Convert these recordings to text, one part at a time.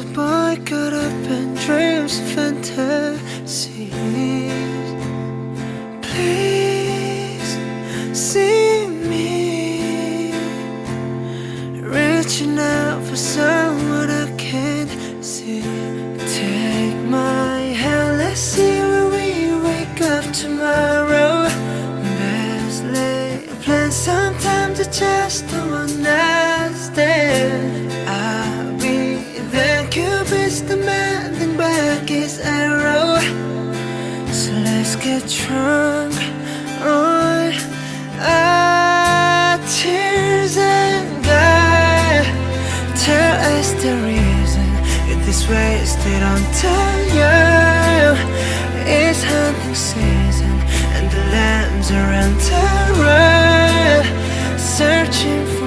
I got up in dreams and fantasies. Please see me reaching out for someone I can't see. Take my hand, let's see where we wake up tomorrow. Best lay a plan, sometimes I just don't understand. Back his arrow. So let's get drunk on our tears and God Tell us the reason if this wasted on time It's hunting season and the lambs are on terror Searching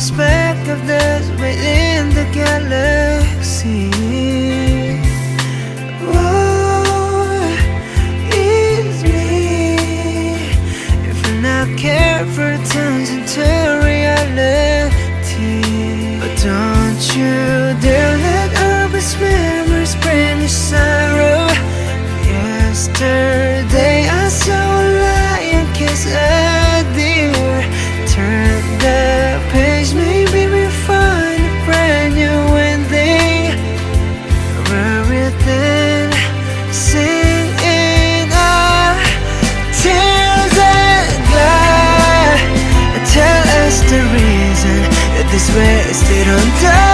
a speck of dust within the galaxy. What is me? If we're not careful, turns into reality. But don't you dare let Urban's memories bring you sorrow. Yesterday I saw a lion kiss This wasted on time